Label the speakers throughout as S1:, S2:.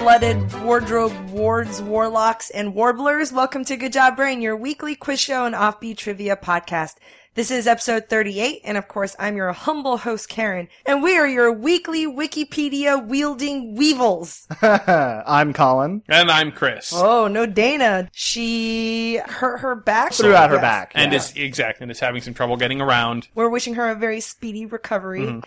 S1: Blooded wardrobe wards, warlocks, and warblers. Welcome to Good Job Brain, your weekly quiz show and offbeat trivia podcast. This is episode 38, and of course, I'm your humble host, Karen, and we are your weekly Wikipedia wielding weevils.
S2: I'm Colin.
S3: And I'm Chris.
S1: Oh, no Dana. She hurt her back.
S2: Threw out her
S1: Yes.
S2: back.
S3: and
S2: yeah.
S3: is exactly and is having some trouble getting around.
S1: We're wishing her a very speedy recovery.
S2: Mm-hmm.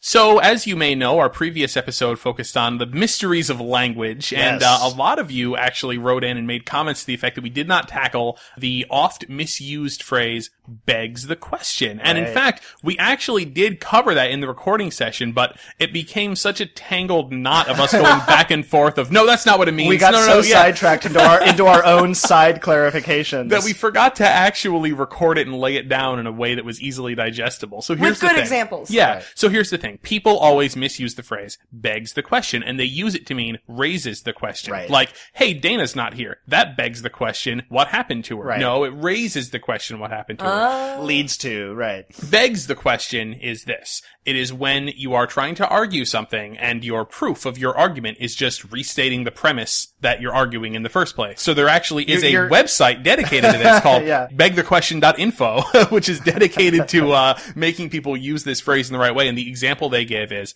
S3: So, as you may know, our previous episode focused on the mysteries of language, and uh, a lot of you actually wrote in and made comments to the effect that we did not tackle the oft misused phrase "begs the question." And in fact, we actually did cover that in the recording session, but it became such a tangled knot of us going back and forth of "No, that's not what it means."
S2: we got
S3: no, no,
S2: so
S3: no, yeah."
S2: sidetracked into our into our own side clarifications
S3: that we forgot to actually record it and lay it down in a way that was easily digestible. So here's the
S1: good
S3: thing.
S1: examples.
S3: Yeah.
S2: Right.
S3: So here's the thing. People always misuse the phrase begs the question and they use it to mean raises the question.
S2: Right.
S3: Like, hey, Dana's not here. That begs the question, what happened to her?
S2: Right.
S3: No, it raises the question, what happened to her?
S2: leads to right.
S3: begs the question is this. It is when you are trying to argue something and your proof of your argument is just restating the premise that you're arguing in the first place. So there actually is
S2: You're-
S3: a
S2: you're-
S3: website dedicated to this called
S2: Yeah.
S3: begthequestion.info, which is dedicated to uh, making people use this phrase in the right way. And the example they give is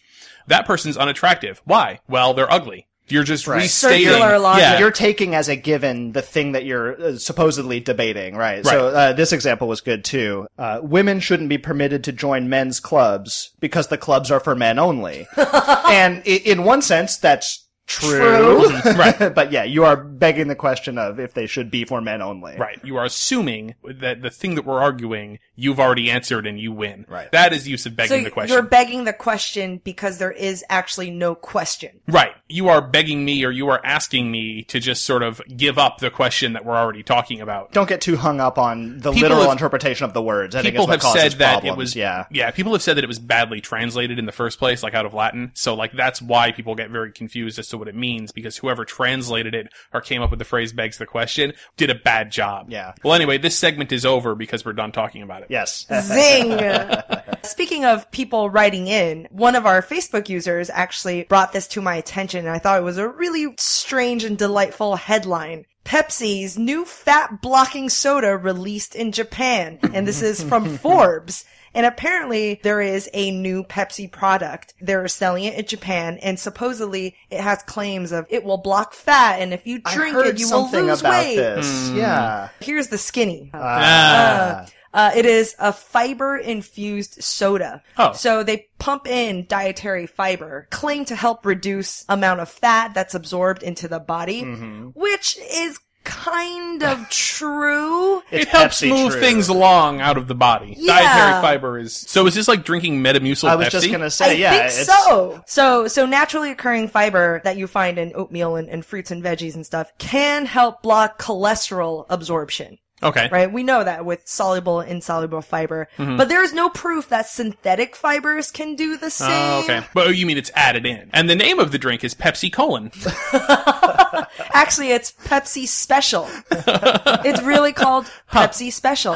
S3: that person's unattractive. Why? Well, they're ugly. You're just
S2: Right.
S3: restating.
S1: Circular logic.
S3: Yeah.
S2: You're taking as a given the thing that you're uh, supposedly debating, right? right. So uh, this example was good too. Uh, women shouldn't be permitted to join men's clubs because the clubs are for men only. and in one sense, that's true. right. but yeah, you are begging the question of if they should be for men only.
S3: Right. You are assuming that the thing that we're arguing, you've already answered and you win.
S2: Right.
S3: That is the use of begging
S1: So
S3: the question.
S1: you're begging the question because there is actually no question.
S3: Right. You are begging me or you are asking me to just sort of give up the question that we're already talking about.
S2: Don't get too hung up on the
S3: People
S2: literal
S3: have-
S2: interpretation of the words. I think
S3: People
S2: is what
S3: have said that
S2: problems.
S3: it was
S2: yeah.
S3: yeah, people have said that it was badly translated in the first place like out of Latin. So like that's why people get very confused as to what it means because whoever translated it or came up with the phrase begs the question did a bad job.
S2: Yeah.
S3: Well anyway, this segment is over because we're done talking about it.
S2: Yes.
S1: Zing! Speaking of people writing in, one of our Facebook users actually brought this to my attention and I thought it was a really strange and delightful headline. Pepsi's new fat blocking soda released in Japan. And this is from Forbes. And apparently there is a new Pepsi product. They're selling it in Japan and supposedly it has claims of it will block fat and if you drink it you will
S2: something
S1: lose
S2: about
S1: weight.
S2: this. Yeah.
S1: Here's the skinny.
S3: Ah.
S1: Uh, it is a fiber infused soda.
S3: Oh.
S1: So they pump in dietary fiber, claim to help reduce amount of fat that's absorbed into the body,
S2: Mm-hmm.
S1: which is kind of true.
S2: It's
S3: it helps
S2: Pepsi
S3: move
S2: true.
S3: things along out of the body.
S1: Yeah.
S3: Dietary fiber is. So is this like drinking Metamucil
S2: I was
S3: Pepsi?
S2: just gonna
S1: I
S2: say, yeah.
S1: think
S2: it's,
S1: so. So, so naturally occurring fiber that you find in oatmeal and, and fruits and veggies and stuff can help block cholesterol absorption.
S3: Okay.
S1: right? We know that with soluble insoluble fiber,
S3: Mm-hmm.
S1: but there's no proof that synthetic fibers can do the same.
S3: Oh, okay. But oh, you mean it's added in. And the name of the drink is Pepsi Colon.
S1: Actually, it's Pepsi Special. it's really called Pepsi Special.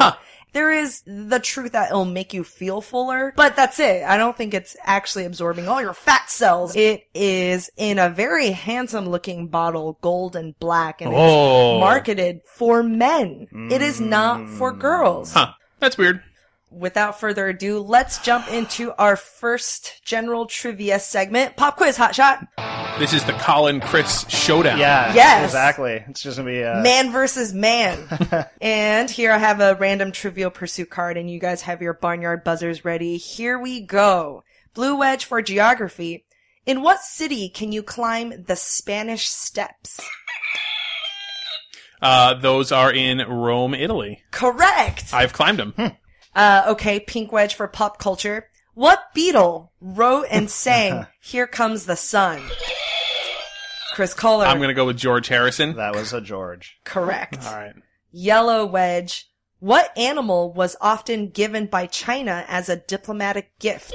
S1: There is the truth that it'll make you feel fuller, but that's it. I don't think it's actually absorbing all your fat cells. It is in a very handsome looking bottle, gold and black, and
S3: Oh.
S1: it's marketed for men. It is not for hmm. girls.
S3: Huh. That's weird.
S1: Without further ado, let's jump into our first general trivia segment. Pop quiz, hot shot.
S3: This is the Colin Chris showdown.
S2: Yeah.
S1: Yes.
S2: Exactly. It's just gonna be uh,
S1: Man versus man. and here I have a random trivial pursuit card and you guys have your barnyard buzzers ready. Here we go. Blue wedge for geography. In what city can you climb the Spanish steps?
S3: Uh, those are in Rome, Italy.
S1: Correct.
S3: I've climbed them.
S1: Uh, okay, pink wedge for pop culture. What Beatle wrote and sang "Here Comes the Sun"? Chris Kohler.
S3: I'm gonna go with George Harrison.
S2: That was a George.
S1: correct.
S3: All right.
S1: Yellow wedge. What animal was often given by China as a diplomatic gift?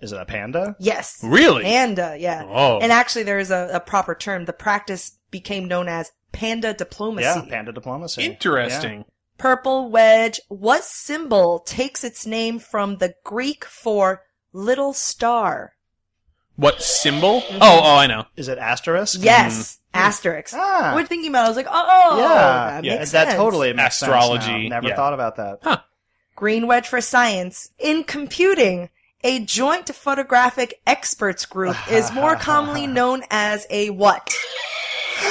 S2: Is it a panda?
S1: Yes.
S3: Really?
S1: Panda, yeah.
S3: Oh.
S1: And actually there is a, a proper term. The practice became known as panda diplomacy.
S2: Yeah, panda diplomacy.
S3: Interesting.
S1: Purple wedge. What symbol takes its name from the Greek for little star?
S3: What symbol?
S1: Mm-hmm.
S3: Oh, oh, I know.
S2: Is it asterisk?
S1: Yes. Asterisk.
S2: Ah.
S1: We're thinking about it, I was like, uh oh,
S2: Yeah,
S1: that
S3: yeah,
S1: makes
S2: that
S1: sense.
S2: totally makes sense
S3: Astrology,
S2: now. Never
S3: yeah.
S2: thought about that. Huh.
S1: Green wedge for science. In computing, a joint photographic experts group is more commonly known as a what?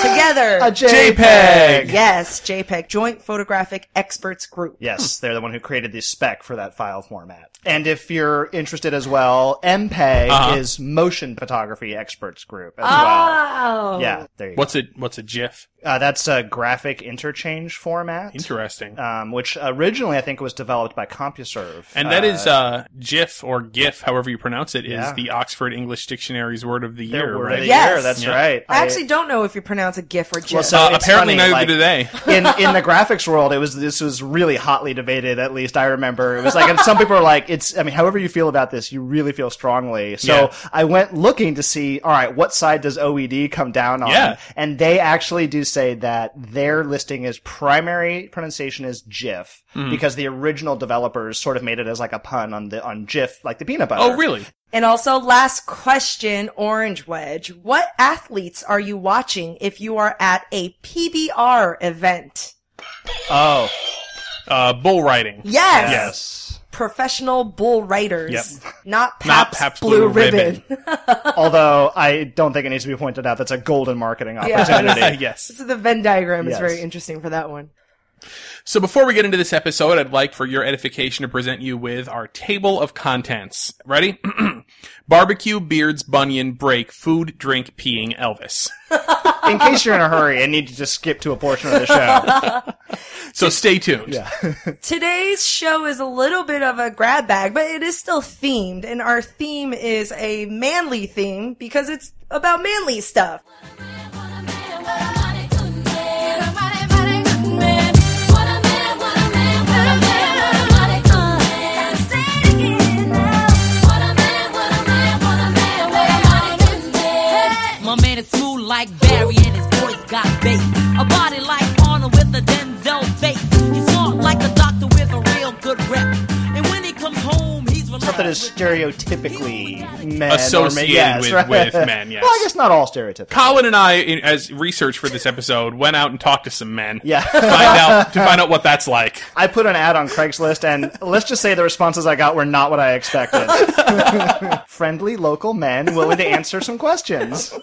S1: Together.
S2: A
S3: JPEG.
S1: Yes, JPEG, Joint Photographic Experts Group.
S2: Yes, they're the one who created the spec for that file format. And if you're interested as well, MPEG
S3: Uh-huh.
S2: is Motion Photography Experts Group as
S1: Oh.
S2: well. Yeah, there you go.
S3: What's a what's a GIF?
S2: Uh, that's a graphic interchange format.
S3: Interesting.
S2: um, which originally I think was developed by CompuServe.
S3: and that is uh, GIF or GIF, however you pronounce it, is
S2: Yeah.
S3: the Oxford English Dictionary's word of the year,
S2: word
S3: right?
S2: of the
S1: Yes.
S2: year. That's
S3: Yeah.
S2: right.
S1: I actually don't know if you pronounce a GIF or GIF.
S2: Well, so
S3: Uh, apparently,
S2: funny,
S3: neither
S2: like-
S3: do they.
S2: in in the graphics world, it was this was really hotly debated. At least I remember it was like, and some people are like, it's. I mean, however you feel about this, you really feel strongly. So
S3: Yeah.
S2: I went looking to see, all right, what side does OED come down on?
S3: Yeah.
S2: and they actually do say that their listing is primary pronunciation is GIF
S3: Mm-hmm.
S2: because the original developers sort of made it as like a pun on the on GIF, like the peanut butter.
S3: Oh, really?
S1: And also, last question, Orange Wedge. What athletes are you watching if you are at a PBR event?
S2: Oh,
S3: Uh, bull riding.
S1: Yes.
S2: yes.
S1: Professional bull riders.
S3: Yep.
S1: Not Pabst,
S3: Not
S1: Blue,
S3: Blue
S1: Ribbon.
S2: Although I don't think it needs to be pointed out that's a golden marketing
S1: Yeah.
S2: opportunity.
S3: yes.
S1: so the Venn diagram is very interesting for that one.
S3: So before we get into this episode, I'd like for your edification to present you with our table of contents. Ready? Barbecue, beards, bunyan, break, food, drink, peeing, Elvis.
S2: In case you're in a hurry and need to just skip to a portion of the show.
S3: So stay tuned.
S2: Yeah.
S1: Today's show is a little bit of a grab bag, but it is still themed, and our theme is a manly theme because it's about manly stuff.
S4: Man like Barry and his voice got bass. A body like Arnold with a Denzel face. He's smart like a doctor with a real good rep. And when he comes home, he's
S2: Stuff that is stereotypically men
S3: Associated
S2: or men. Yes,
S3: with-
S2: right.
S3: with men, yes.
S2: Well, I guess not all stereotypical.
S3: Colin and I, in, as research for this episode, went out and talked to some men.
S2: Yeah.
S3: to find out to find out what that's like.
S2: I put an ad on Craigslist, and let's just say the responses I got were not what I expected. Friendly local men willing to answer some questions.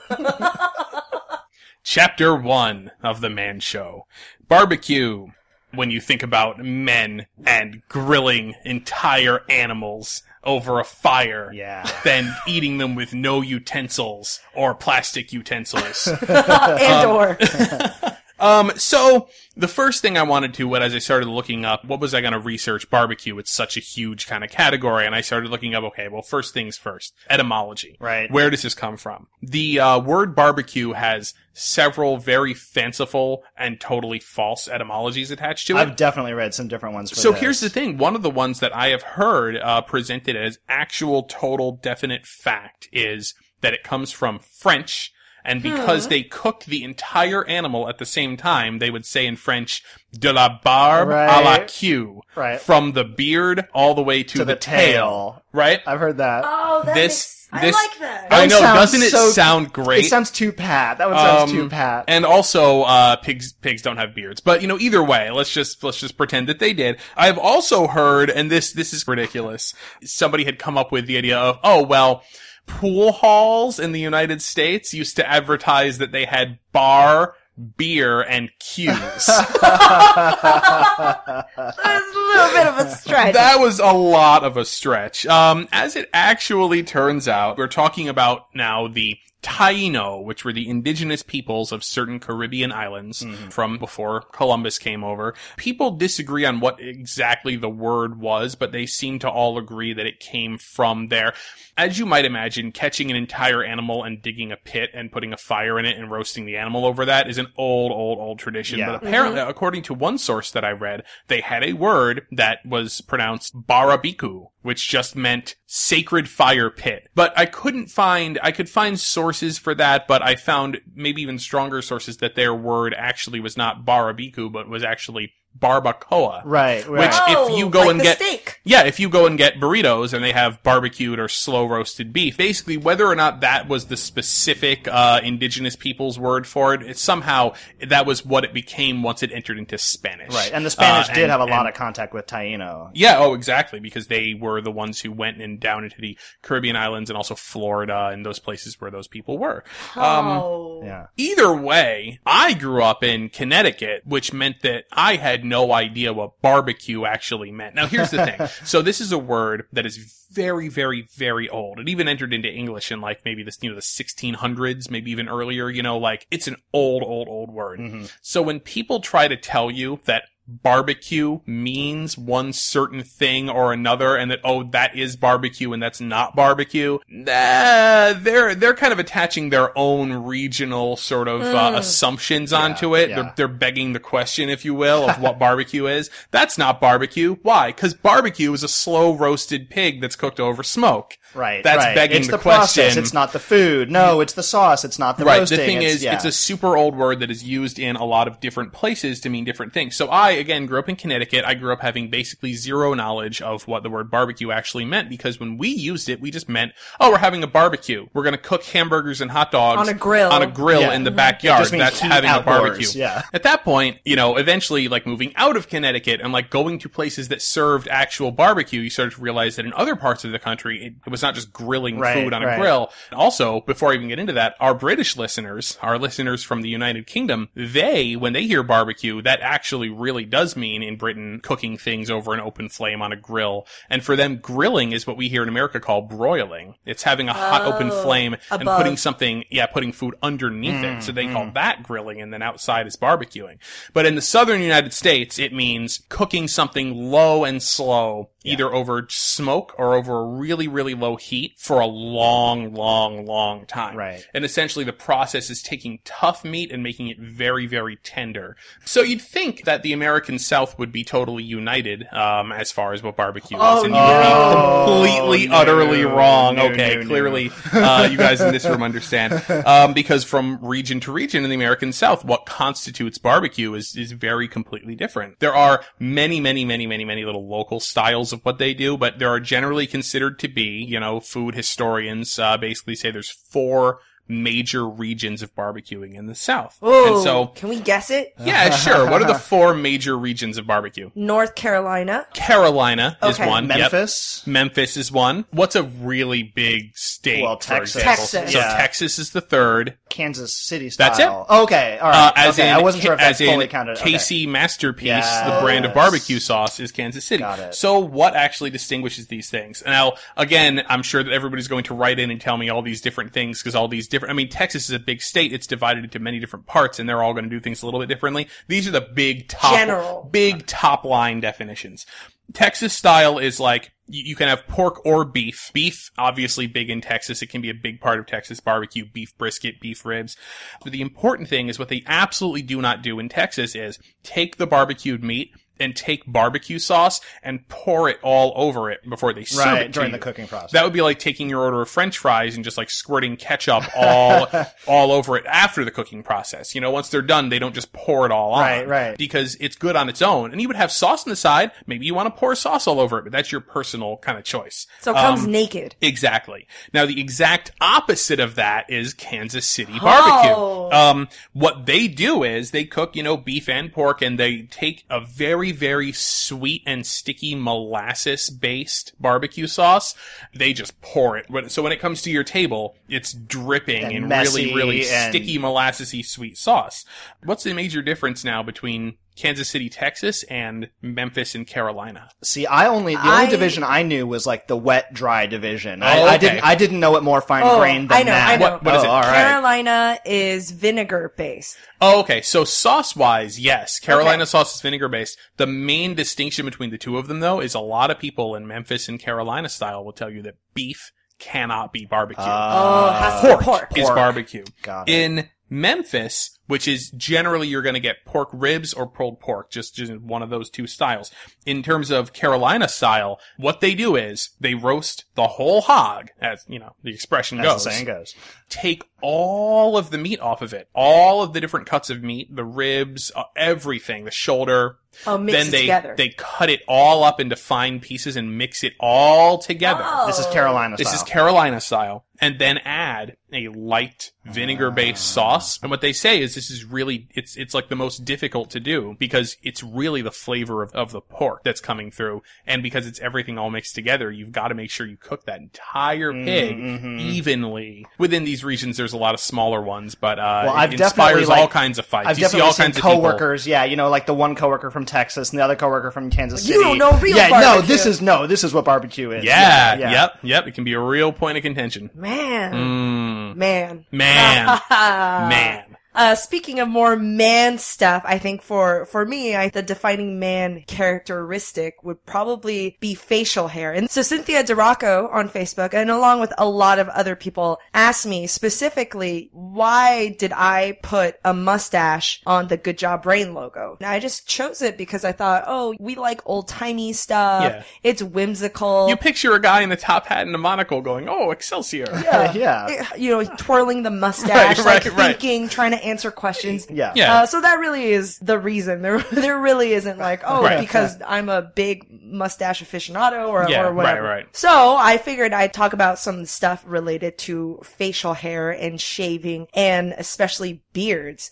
S3: Chapter one of the Man Show: Barbecue. When you think about men and grilling entire animals over a fire,
S2: Yeah.
S3: then eating them with no utensils or plastic utensils.
S1: and um, or
S3: Um, so the first thing I wanted to, what as I started looking up, what was I going to research barbecue? It's such a huge kind of category, and I started looking up. Okay, well, first things first, etymology.
S2: Right.
S3: Where does this come from? The uh, word barbecue has several very fanciful and totally false etymologies attached to it.
S2: I've definitely read some different ones. For
S3: So
S2: this.
S3: here's the thing. One of the ones that I have heard uh, presented as actual, total, definite fact is that it comes from French. And because they cook the entire animal at the same time, they would say in French, de la barbe à la queue.
S2: Right.
S3: From the beard all the way to,
S2: To
S3: the,
S2: the
S3: tail.
S2: tail.
S3: Right?
S2: I've heard that.
S1: oh, that
S3: This-
S1: makes,
S3: this-
S1: I like that.
S3: I know. Doesn't it
S2: so-
S3: sound great?
S2: It sounds too pat. That one sounds
S3: Um,
S2: too pat.
S3: And also, uh, pigs, pigs don't have beards. But, you know, either way, let's just, let's just pretend that they did. I've also heard, and this, this is ridiculous. Somebody had come up with the idea of, oh, well, pool halls in the United States used to advertise that they had bar, beer, and cues.
S1: That's a little bit of a stretch.
S3: That was a lot of a stretch. Um, as it actually turns out, we're talking about now the Taino, which were the indigenous peoples of certain Caribbean islands mm-hmm. from before Columbus came over. People disagree on what exactly the word was, but they seem to all agree that it came from there. As you might imagine, catching an entire animal and digging a pit and putting a fire in it and roasting the animal over that is an old, old, old tradition.
S2: Yeah.
S3: But mm-hmm. apparently, according to one source that I read, they had a word that was pronounced barabiku, which just meant sacred fire pit. But I couldn't find, I could find sources for that, but I found maybe even stronger sources that their word actually was not barabiku, but was actually barbacoa.
S2: Right,
S3: Which.
S1: Oh,
S3: if you go
S1: like
S3: and get,
S1: steak.
S3: yeah, if you go and get burritos and they have barbecued or slow roasted beef, basically whether or not that was the specific uh, indigenous people's word for it, it somehow that was what it became once it entered into Spanish.
S2: Right, and the Spanish
S3: Uh,
S2: did
S3: and-
S2: have a lot
S3: and-
S2: of contact with Taino.
S3: yeah, oh, exactly, because they were the ones who went and down into the Caribbean islands and also Florida and those places where those people were. Um,
S1: oh.
S2: Yeah.
S3: Either way, I grew up in Connecticut, which meant that I had no idea what barbecue actually meant. Now, here's the thing. so this is a word that is very, very, very old. It even entered into English in like maybe this, you know, the 1600s, maybe even earlier, you know, like it's an old, old, old word. Mm-hmm. So when people try to tell you that barbecue means one certain thing or another and that oh that is barbecue and that's not barbecue. Nah, they're they're kind of attaching their own regional sort of uh, assumptions onto it.
S2: yeah.
S3: they're, they're begging the question if you will of what barbecue is. That's not barbecue. Why? Because barbecue is a slow roasted pig that's cooked over smoke
S2: Right.
S3: that's
S2: right.
S3: begging
S2: it's
S3: the,
S2: the, process.
S3: question
S2: It's not the food. No, it's the sauce. It's not the
S3: right.
S2: roasting.
S3: The thing
S2: it's,
S3: is,
S2: yeah.
S3: it's a super old word that is used in a lot of different places to mean different things. So I, again, grew up in Connecticut. I grew up having basically zero knowledge of what the word barbecue actually meant because when we used it, we just meant, oh, we're having a barbecue. We're going to cook hamburgers and hot dogs
S1: On a grill.
S3: on a grill
S2: Yeah.
S3: in the mm-hmm.
S2: It
S3: backyard. That's
S2: heat
S3: having a barbecue.
S2: yeah.
S3: At that point, you know, eventually, like moving out of Connecticut and like going to places that served actual barbecue, you started to realize that in other parts of the country, it, it was not just grilling
S2: Right,
S3: food on a
S2: right.
S3: grill. Also, before I even get into that, our British listeners, our listeners from the United Kingdom, they, when they hear barbecue, that actually really does mean in Britain cooking things over an open flame on a grill. And for them, grilling is what we here in America call broiling. It's having a hot open
S1: Oh,
S3: flame and putting something, yeah, putting food underneath it. So they
S2: Mm,
S3: call that grilling and then outside is barbecuing. But in the southern United States, it means cooking something low and slow, either over smoke or over a really, really low heat for a long, long, long time.
S2: Right.
S3: And essentially the process is taking tough meat and making it very, very tender. So you'd think that the American South would be totally united, um, as far as what barbecue is.
S1: Oh,
S3: And
S1: no.
S3: you would be completely,
S2: no,
S3: utterly wrong.
S2: no,
S3: okay,
S2: no, no.
S3: clearly, uh, you guys in this room understand. Um, because from region to region in the American South, what constitutes barbecue is, is very completely different. There are many, many, many, many, many little local styles of what they do, but there are generally considered to be, you know, food historians, uh, basically say there's four major regions of barbecuing in the South.
S1: Ooh,
S3: And so,
S1: can we guess it?
S3: yeah, sure. What are the four major regions of barbecue?
S1: North Carolina.
S3: Carolina is
S1: Okay.
S3: one. Yep.
S2: Memphis.
S3: Memphis is one. What's a really big state?
S2: Well, Texas.
S3: example?
S1: Texas.
S3: So
S2: Yeah.
S3: Texas is the third.
S2: Kansas City style.
S3: That's it.
S2: Okay, all right.
S3: Uh, as
S2: okay.
S3: in,
S2: I wasn't sure if
S3: as
S2: that's fully
S3: in
S2: counted. Okay.
S3: KC Masterpiece,
S2: Yes.
S3: the brand of barbecue sauce is Kansas City.
S2: Got it.
S3: So what actually distinguishes these things? Now, again, I'm sure that everybody's going to write in and tell me all these different things because all these different, I mean, Texas is a big state. It's divided into many different parts and they're all going to do things a little bit differently. These are the big top,
S1: General.
S3: big top line definitions. Texas style is like, you, you can have pork or beef. Beef, obviously big in Texas. It can be a big part of Texas barbecue, beef brisket, beef ribs. But the important thing is what they absolutely do not do in Texas is take the barbecued meat and take barbecue sauce and pour it all over it before they serve
S2: Right,
S3: it to
S2: during
S3: you.
S2: the cooking process.
S3: That would be like taking your order of French fries and just like squirting ketchup all all over it after the cooking process. You know, once they're done, they don't just pour it all on.
S2: Right, right.
S3: Because it's good on its own. And you would have sauce on the side. Maybe you want to pour sauce all over it, but that's your personal kind of choice.
S1: So it comes
S3: Um,
S1: naked.
S3: Exactly. Now, the exact opposite of that is Kansas City barbecue.
S1: Oh.
S3: Um, what they do is they cook, you know, beef and pork and they take a very, very sweet and sticky molasses based barbecue sauce. They just pour it. So when it comes to your table, it's dripping
S2: And
S3: in really, really
S2: and-
S3: sticky molassesy sweet sauce. What's the major difference now between Kansas City, Texas and Memphis in Carolina?
S2: See, I only the only
S1: I-
S2: division I knew was like the wet dry division.
S3: Oh,
S2: I, I didn't I didn't know it more fine
S1: Oh,
S2: grained than
S1: I know,
S2: that.
S1: I know.
S3: What- what is
S2: oh,
S3: it?
S2: All right.
S1: Carolina is vinegar based.
S3: Oh, okay. So sauce wise, yes, Carolina
S1: Okay.
S3: sauce is vinegar based. The main distinction between the two of them, though, is a lot of people in Memphis and Carolina style will tell you that beef cannot be barbecue.
S1: Oh, it has to
S2: pork.
S1: pork.
S3: is barbecue.
S2: Got it.
S3: In Memphis, which is generally you're going to get pork ribs or pulled pork, just, just one of those two styles. In terms of Carolina style, what they do is they roast the whole hog, as, you know, the expression
S2: As
S3: goes
S2: the saying goes.
S3: take all of the meat off of it, all of the different cuts of meat, the ribs, uh, everything, the shoulder.
S1: Oh, mix
S3: then
S1: it
S3: they
S1: together.
S3: they cut it all up into fine pieces and mix it all together.
S1: Oh.
S2: This is Carolina style.
S3: This
S2: style.
S3: is Carolina style. And then add a light vinegar based sauce. And what they say is this is really, it's, it's like the most difficult to do because it's really the flavor of, of the pork that's coming through. And because it's everything all mixed together, you've got to make sure you cook that entire pig evenly. Within these regions, there's a lot of smaller ones, but, uh,
S2: Well, I've
S3: it inspires
S2: like-
S3: all kinds of fights.
S2: I've
S3: you see
S2: definitely
S3: all
S2: seen
S3: kinds of people.
S2: coworkers. Yeah, you know, like the one coworker from Texas and the other coworker from Kansas City.
S1: You don't know real
S2: Yeah, no, this is no, this is what barbecue is.
S3: Yeah,
S2: yeah.
S3: yep, yep. It can be a real point of contention.
S1: Man.
S3: Mm,
S1: Man.
S3: man, man.
S1: Uh, speaking of more man stuff, I think for, for me, I, the defining man characteristic would probably be facial hair. And so Cynthia DeRocco on Facebook and along with a lot of other people asked me specifically, why did I put a mustache on the Good Job Brain logo? And I just chose it because I thought, oh, we like old timey stuff.
S3: Yeah.
S1: It's whimsical.
S3: You picture a guy in the top hat and a monocle going, "Oh, Excelsior!"
S2: Yeah, yeah.
S1: Eh, you know, twirling the mustache,
S3: Right,
S1: like
S3: right, right.
S1: thinking, trying to answer questions.
S2: Yeah.
S3: Yeah.
S1: Uh, so that really is the reason. There, there really isn't like, oh,
S3: Right.
S1: because I'm a big mustache aficionado or,
S3: Yeah,
S1: or whatever.
S3: right, right.
S1: So I figured I'd talk about some stuff related to facial hair and shaving and especially beards.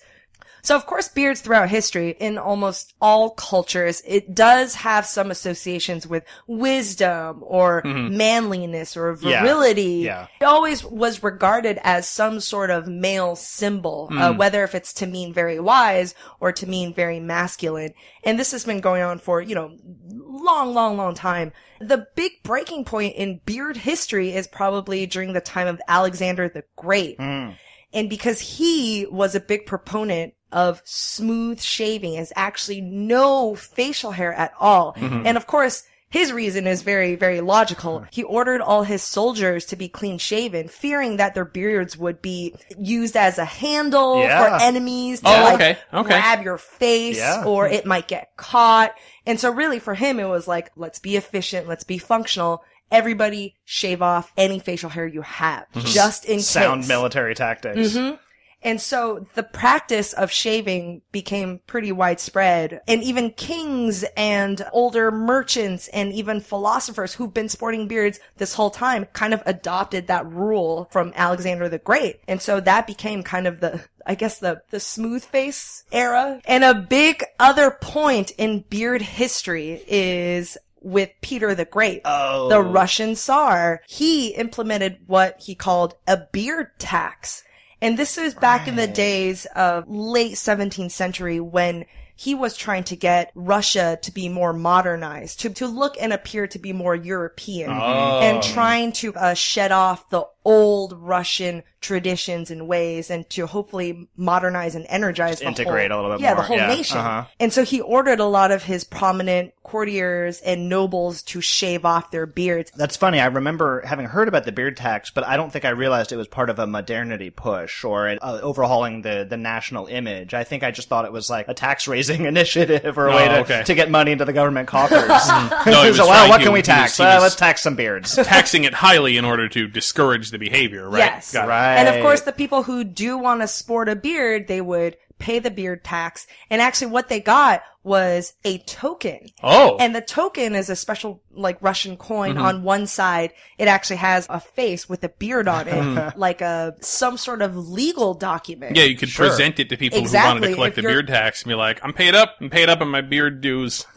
S1: So of course, beards throughout history, in almost all cultures, it does have some associations with wisdom or mm-hmm. manliness or virility.
S2: Yeah.
S1: It always was regarded as some sort of male symbol, uh, mm. whether if it's to mean very wise or to mean very masculine. And this has been going on for, you know, long, long, long time. The big breaking point in beard history is probably during the time of Alexander the Great. Mm. And because he was a big proponent of smooth shaving, is actually no facial hair at all. Mm-hmm. And of course, his reason is very, very logical. He ordered all his soldiers to be clean shaven, fearing that their beards would be used as a handle
S2: Yeah.
S1: for enemies to
S3: Oh,
S1: like
S3: okay, okay.
S1: grab your face
S2: Yeah.
S1: or it might get caught. And so really for him, it was like, let's be efficient. Let's be functional. Everybody shave off any facial hair you have, mm-hmm. just in
S2: Sound
S1: case.
S2: military tactics. Mm-hmm.
S1: And so the practice of shaving became pretty widespread. And even kings and older merchants and even philosophers who've been sporting beards this whole time kind of adopted that rule from Alexander the Great. And so that became kind of the, I guess the, the smooth face era. And a big other point in beard history is with Peter the Great,
S2: Oh.
S1: the Russian Tsar. He implemented what he called a beard tax. And this was back in the days of late 17th century when he was trying to get Russia to be more modernized, to, to look and appear to be more European,
S3: Oh.
S1: and trying to uh, shed off the old Russian traditions and ways, and to hopefully modernize and energize, the
S2: integrate
S1: whole,
S2: a little bit
S1: yeah,
S2: more,
S1: the whole
S2: yeah,
S1: nation.
S2: uh-huh.
S1: And so he ordered a lot of his prominent courtiers and nobles to shave off their beards.
S2: That's funny. I remember having heard about the beard tax, but I don't think I realized it was part of a modernity push or an, uh, overhauling the, the national image. I think I just thought it was like a tax raising initiative or a way
S3: Oh,
S2: to,
S3: okay.
S2: to get money into the government coffers.
S3: No, he was
S2: so, well, what can we
S3: he was-
S2: tax? Uh, let's tax some beards.
S3: taxing it highly in order to discourage the behavior, right?
S1: Yes.
S3: Got it.
S2: Right.
S1: And of course, the people who do want to sport a beard, they would pay the beard tax. And actually what they got was a token.
S3: Oh.
S1: And the token is a special, like, Russian coin mm-hmm. on one side. It actually has a face with a beard on it, like a, some sort of legal document.
S3: yeah, you could
S2: Sure.
S3: present it to people who wanted to collect
S1: if
S3: the beard tax and be like, I'm paid up, I'm paid up on my beard dues.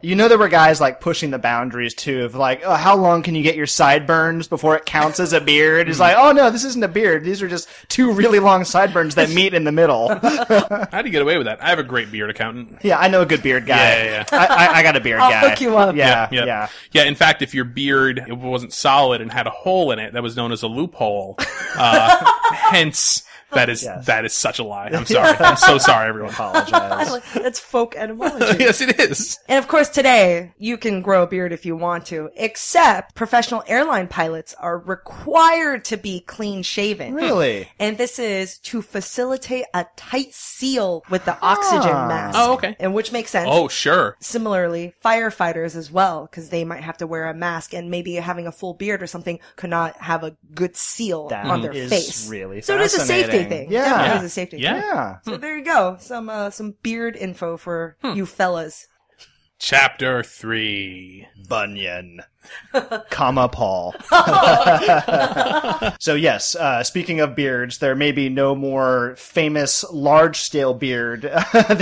S2: You know, there were guys like pushing the boundaries too of like, oh, how long can you get your sideburns before it counts as a beard? It's hmm. like, oh no, this isn't a beard. These are just two really long sideburns that meet in the middle.
S3: How do you get away with that? I have a great beard accountant.
S2: Yeah, I know a good beard guy.
S3: Yeah, yeah,
S2: I, I, I got a beard
S1: I'll
S2: guy.
S1: hook you up.
S2: Yeah,
S3: Yep.
S2: yeah.
S3: Yeah, in fact, if your beard it wasn't solid and had a hole in it, that was known as a loophole. Uh, hence, that is
S2: Yes.
S3: that is such a lie. I'm sorry. I'm so sorry, everyone.
S2: Apologize.
S1: That's folk etymology.
S3: yes, it is.
S1: And of course, today, you can grow a beard if you want to, except professional airline pilots are required to be clean shaven.
S2: really?
S1: And this is to facilitate a tight seal with the oxygen ah. mask.
S3: Oh, okay.
S1: And which makes sense.
S3: Oh, sure.
S1: Similarly, firefighters as well, because they might have to wear a mask and maybe having a full beard or something could not have a good seal
S2: That
S1: on their
S2: is
S1: face.
S2: really
S1: so it is a safety
S2: fascinating.
S1: thing.
S2: Yeah.
S1: Definitely
S3: Yeah.
S1: is a safety
S3: Yeah.
S1: thing.
S2: Yeah.
S1: So there you go. Some, uh, some beard info for you fellas.
S3: Chapter three.
S2: Bunyan. comma Paul. so yes, uh, speaking of beards, there may be no more famous large scale beard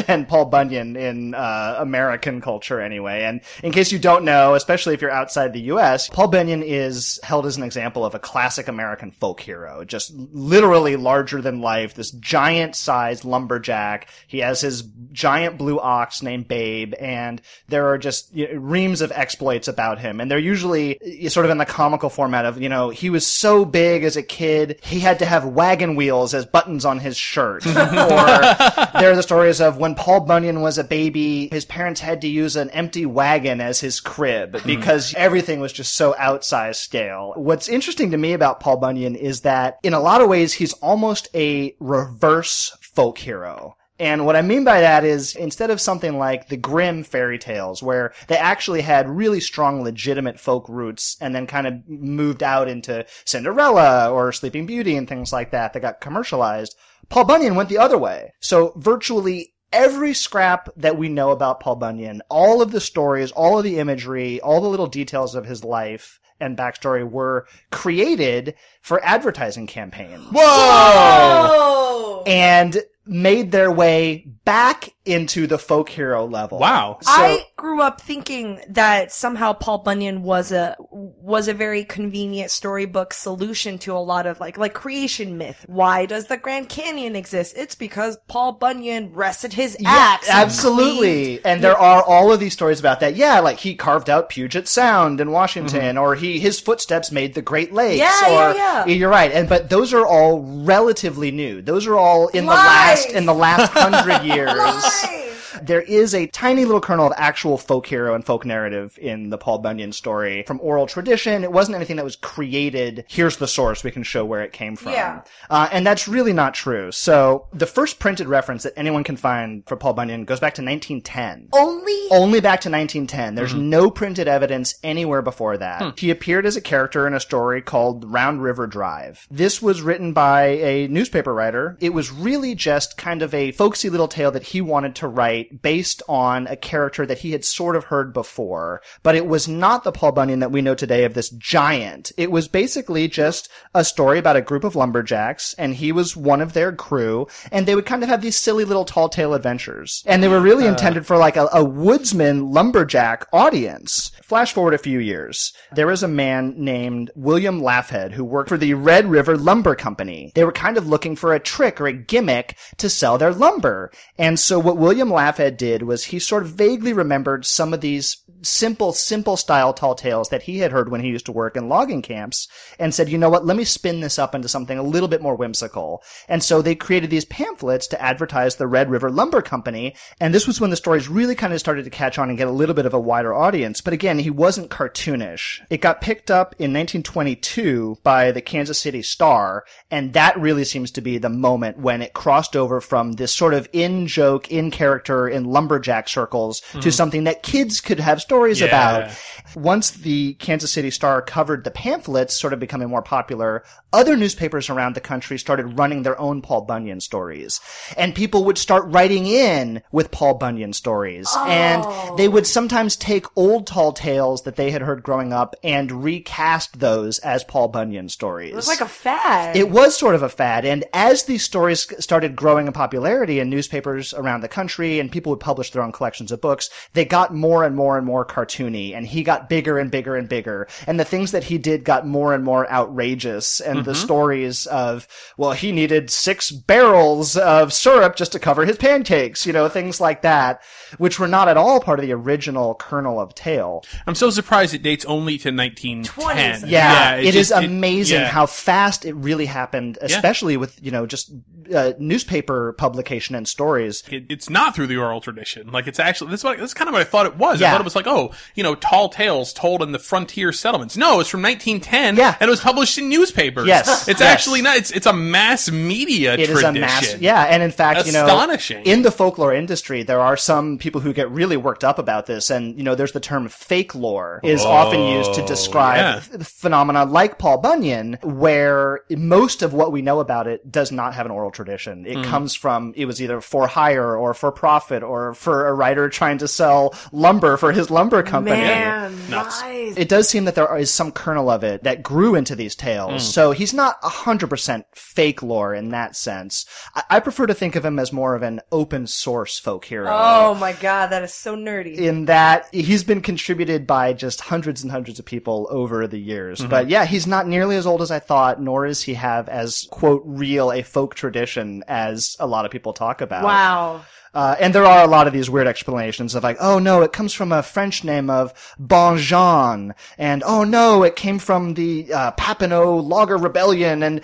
S2: than Paul Bunyan in uh, American culture anyway. And in case you don't know, especially if you're outside the US, Paul Bunyan is held as an example of a classic American folk hero, just literally larger than life, this giant sized lumberjack. He has his giant blue ox named Babe, and there are just you know, reams of exploits about him. And they're usually uh, sort of in the comical format of, you know, he was so big as a kid, he had to have wagon wheels as buttons on his shirt. or there are the stories of when Paul Bunyan was a baby, his parents had to use an empty wagon as his crib because everything was just so outsized scale. What's interesting to me about Paul Bunyan is that in a lot of ways, he's almost a reverse folk hero. And what I mean by that is instead of something like the Grimm fairy tales where they actually had really strong legitimate folk roots and then kind of moved out into Cinderella or Sleeping Beauty and things like that that got commercialized, Paul Bunyan went the other way. So virtually every scrap that we know about Paul Bunyan, all of the stories, all of the imagery, all the little details of his life and backstory were created for advertising campaigns
S1: Whoa!
S2: and made their way back into the folk hero level.
S3: Wow.
S2: So,
S1: I grew up thinking that somehow Paul Bunyan was a was a very convenient storybook solution to a lot of like like creation myth. Why does the Grand Canyon exist? It's because Paul Bunyan rested his
S2: yeah,
S1: axe. and
S2: absolutely. And there are all of these stories about that. Yeah, like he carved out Puget Sound in Washington, mm-hmm. or he his footsteps made the Great Lakes.
S1: Yeah,
S2: or,
S1: yeah, yeah.
S2: You're right. And but those are all relatively new. Those are all in the
S1: Lies.
S2: Last in the last hundred years.
S1: Lies.
S2: There is a tiny little kernel of actual folk hero and folk narrative in the Paul Bunyan story from oral tradition. It wasn't anything that was created. Here's the source. We can show where it came from.
S1: Yeah.
S2: Uh, and that's really not true. So the first printed reference that anyone can find for Paul Bunyan goes back to 1910.
S1: Only
S2: Only back to 1910. There's no printed evidence anywhere before that. He appeared as a character in a story called Round River Drive. This was written by a newspaper writer. It was really just kind of a folksy little tale that he wanted to write based on a character that he had sort of heard before. But it was not the Paul Bunyan that we know today of this giant. It was basically just a story about a group of lumberjacks, and he was one of their crew, and they would kind of have these silly little tall tale adventures. And they were really uh. intended for like a, a woodsman lumberjack audience. Flash forward a few years. There was a man named William Laughead who worked for the Red River Lumber Company. They were kind of looking for a trick or a gimmick to sell their lumber. And so what William Laughead did was he sort of vaguely remembered some of these simple, simple style tall tales that he had heard when he used to work in logging camps and said, you know what, let me spin this up into something a little bit more whimsical. And so they created these pamphlets to advertise the Red River Lumber Company. And this was when the stories really kind of started to catch on and get a little bit of a wider audience. But again, he wasn't cartoonish. It got picked up in 1922 by the Kansas City Star. And that really seems to be the moment when it crossed over from this sort of in joke, in character, in lumberjack circles mm-hmm. to something that kids could have stories
S3: Yeah.
S2: about. Once the Kansas City Star covered the pamphlets, sort of becoming more popular, other newspapers around the country started running their own Paul Bunyan stories. And people would start writing in with Paul Bunyan stories. And oh. they would sometimes take old tall tales that they had heard growing up and recast those as Paul Bunyan stories.
S1: it was like a fad.
S2: It was sort of a fad, and as these stories started growing in popularity in newspapers around the country, and people would publish their own collections of books, they got more and more and more cartoony and he got bigger and bigger and bigger. And the things that he did got more and more outrageous. And the stories of, well, he needed six barrels of syrup just to cover his pancakes, you know, things like that, which were not at all part of the original kernel of Tale.
S3: I'm so surprised it dates only to 1910.
S1: 20s.
S2: Yeah,
S3: it
S2: it is
S3: just- it-
S2: amazing
S3: yeah.
S2: how fast it really happened, especially with, you know, just uh, newspaper publication and stories.
S3: it, it's not through the oral tradition. Like it's actually this is what this is kind of what I thought it was. I thought it was like, oh, you know, tall tales told in the frontier settlements. No, it's from 1910.
S2: Yeah.
S3: and it was published in newspapers.
S2: Yes,
S3: it's
S2: yes.
S3: actually not. It's it's a mass media
S2: It is
S3: tradition.
S2: a mass, yeah, and in fact, you know,
S3: Astonishing.
S2: in the folklore industry, there are some people who get really worked up about this, and you know, there's the term fake lore is oh, often used to describe
S3: yeah.
S2: phenomena like Paul Bunyan, where most of what we know about it does not have an oral tradition. It hmm. comes from it was either for hire or for profit or for a writer trying to sell lumber for his lumber company.
S1: Man,
S3: Nuts.
S1: nice.
S2: It does seem that there is some kernel of it that grew into these tales. Mm. So he's not 100% fake lore in that sense. I, I prefer to think of him as more of an open source folk hero.
S1: Oh my god, that is so nerdy.
S2: In that he's been contributed by just hundreds and hundreds of people over the years. Mm-hmm. But yeah, he's not nearly as old as I thought, nor is he have as, quote, real a folk tradition as a lot of people talk about.
S1: Wow.
S2: Uh, and there are a lot of these weird explanations of like, oh no, it comes from a French name of Bonjean, and oh no, it came from the uh, Papineau Logger Rebellion, and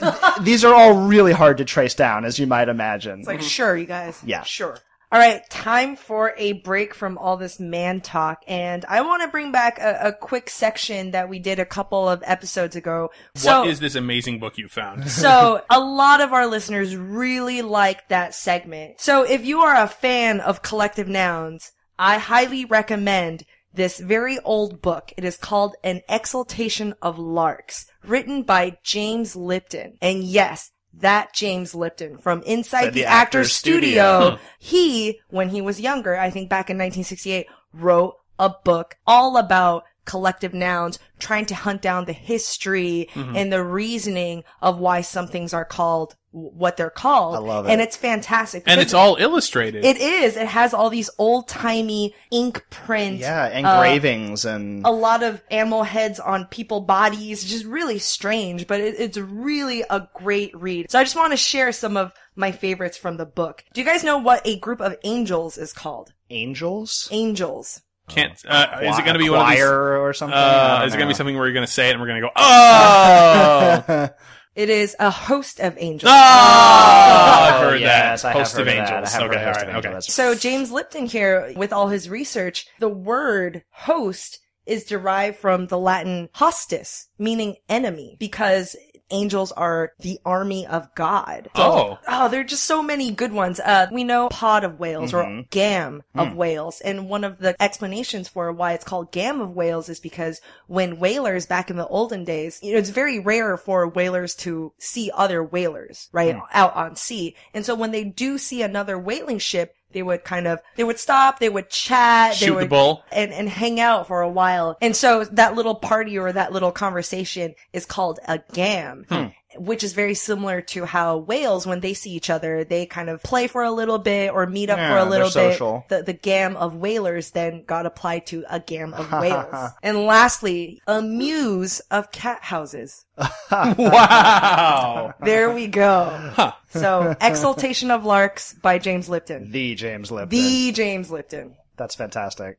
S2: these are all really hard to trace down, as you might imagine.
S1: It's like, sure, you guys.
S2: Yeah.
S1: Sure. All right, time for a break from all this man talk, and I want to bring back a, a quick section that we did a couple of episodes ago. So,
S3: what is this amazing book you found?
S1: so a lot of our listeners really like that segment. So if you are a fan of collective nouns, I highly recommend this very old book. It is called An Exaltation of Larks, written by James Lipton. And yes, that James Lipton from Inside
S2: The
S1: the,
S2: Actors
S1: Actors
S2: Studio.
S1: Studio. He, when he was younger, I think back in 1968, wrote a book all about collective nouns, trying to hunt down the history
S2: Mm-hmm.
S1: and the reasoning of why some things are called what they're called.
S2: I love it.
S1: And it's fantastic.
S3: and it's all illustrated.
S1: It is. It has all these old timey ink print.
S2: yeah,
S1: uh,
S2: engravings and
S1: a lot of animal heads on people bodies, just really strange, but it, it's really a great read. So I just want to share some of my favorites from the book. Do you guys know what a group of angels is called?
S2: angels.
S1: Angels.
S3: Can't. Uh, is it going to be
S2: A
S3: one of these?
S2: choir or something?
S3: Uh,
S2: don't
S3: is it going to be something where you're going to say it and we're going to go, oh,
S1: It is a host of angels. Ah!
S3: oh, I've heard
S2: yes,
S3: that.
S2: I have
S3: Host
S2: heard
S3: of
S2: of that.
S3: angels.
S2: I have
S3: Okay,
S2: heard
S3: all
S2: Host
S3: right,
S2: of Angels.
S3: okay.
S1: So James Lipton here, with all his research, the word host is derived from the Latin hostis, meaning enemy, because angels are the army of God.
S3: Oh.
S1: Oh, there are just so many good ones. Uh, we know pod of whales or mm-hmm. gam of hmm. whales. And one of the explanations for why it's called gam of whales is because when whalers back in the olden days, you know, it's very rare for whalers to see other whalers, right? Hmm. Out on sea. And so when they do see another whaling ship, they would kind of, they would stop, they would chat, they
S3: Shoot the
S1: would,
S3: bull.
S1: and, and hang out for a while. And so that little party or that little conversation is called a gam.
S2: Hmm.
S1: Which is very similar to how whales, when they see each other, they kind of play for a little bit or meet up for a little
S2: they're
S1: bit.
S2: social.
S1: The, the gam of whalers then got applied to a gam of whales. and lastly, a muse of cat houses.
S3: wow.
S1: There we go. So, Exaltation of Larks by James Lipton.
S2: the James Lipton.
S1: The James Lipton.
S2: That's fantastic.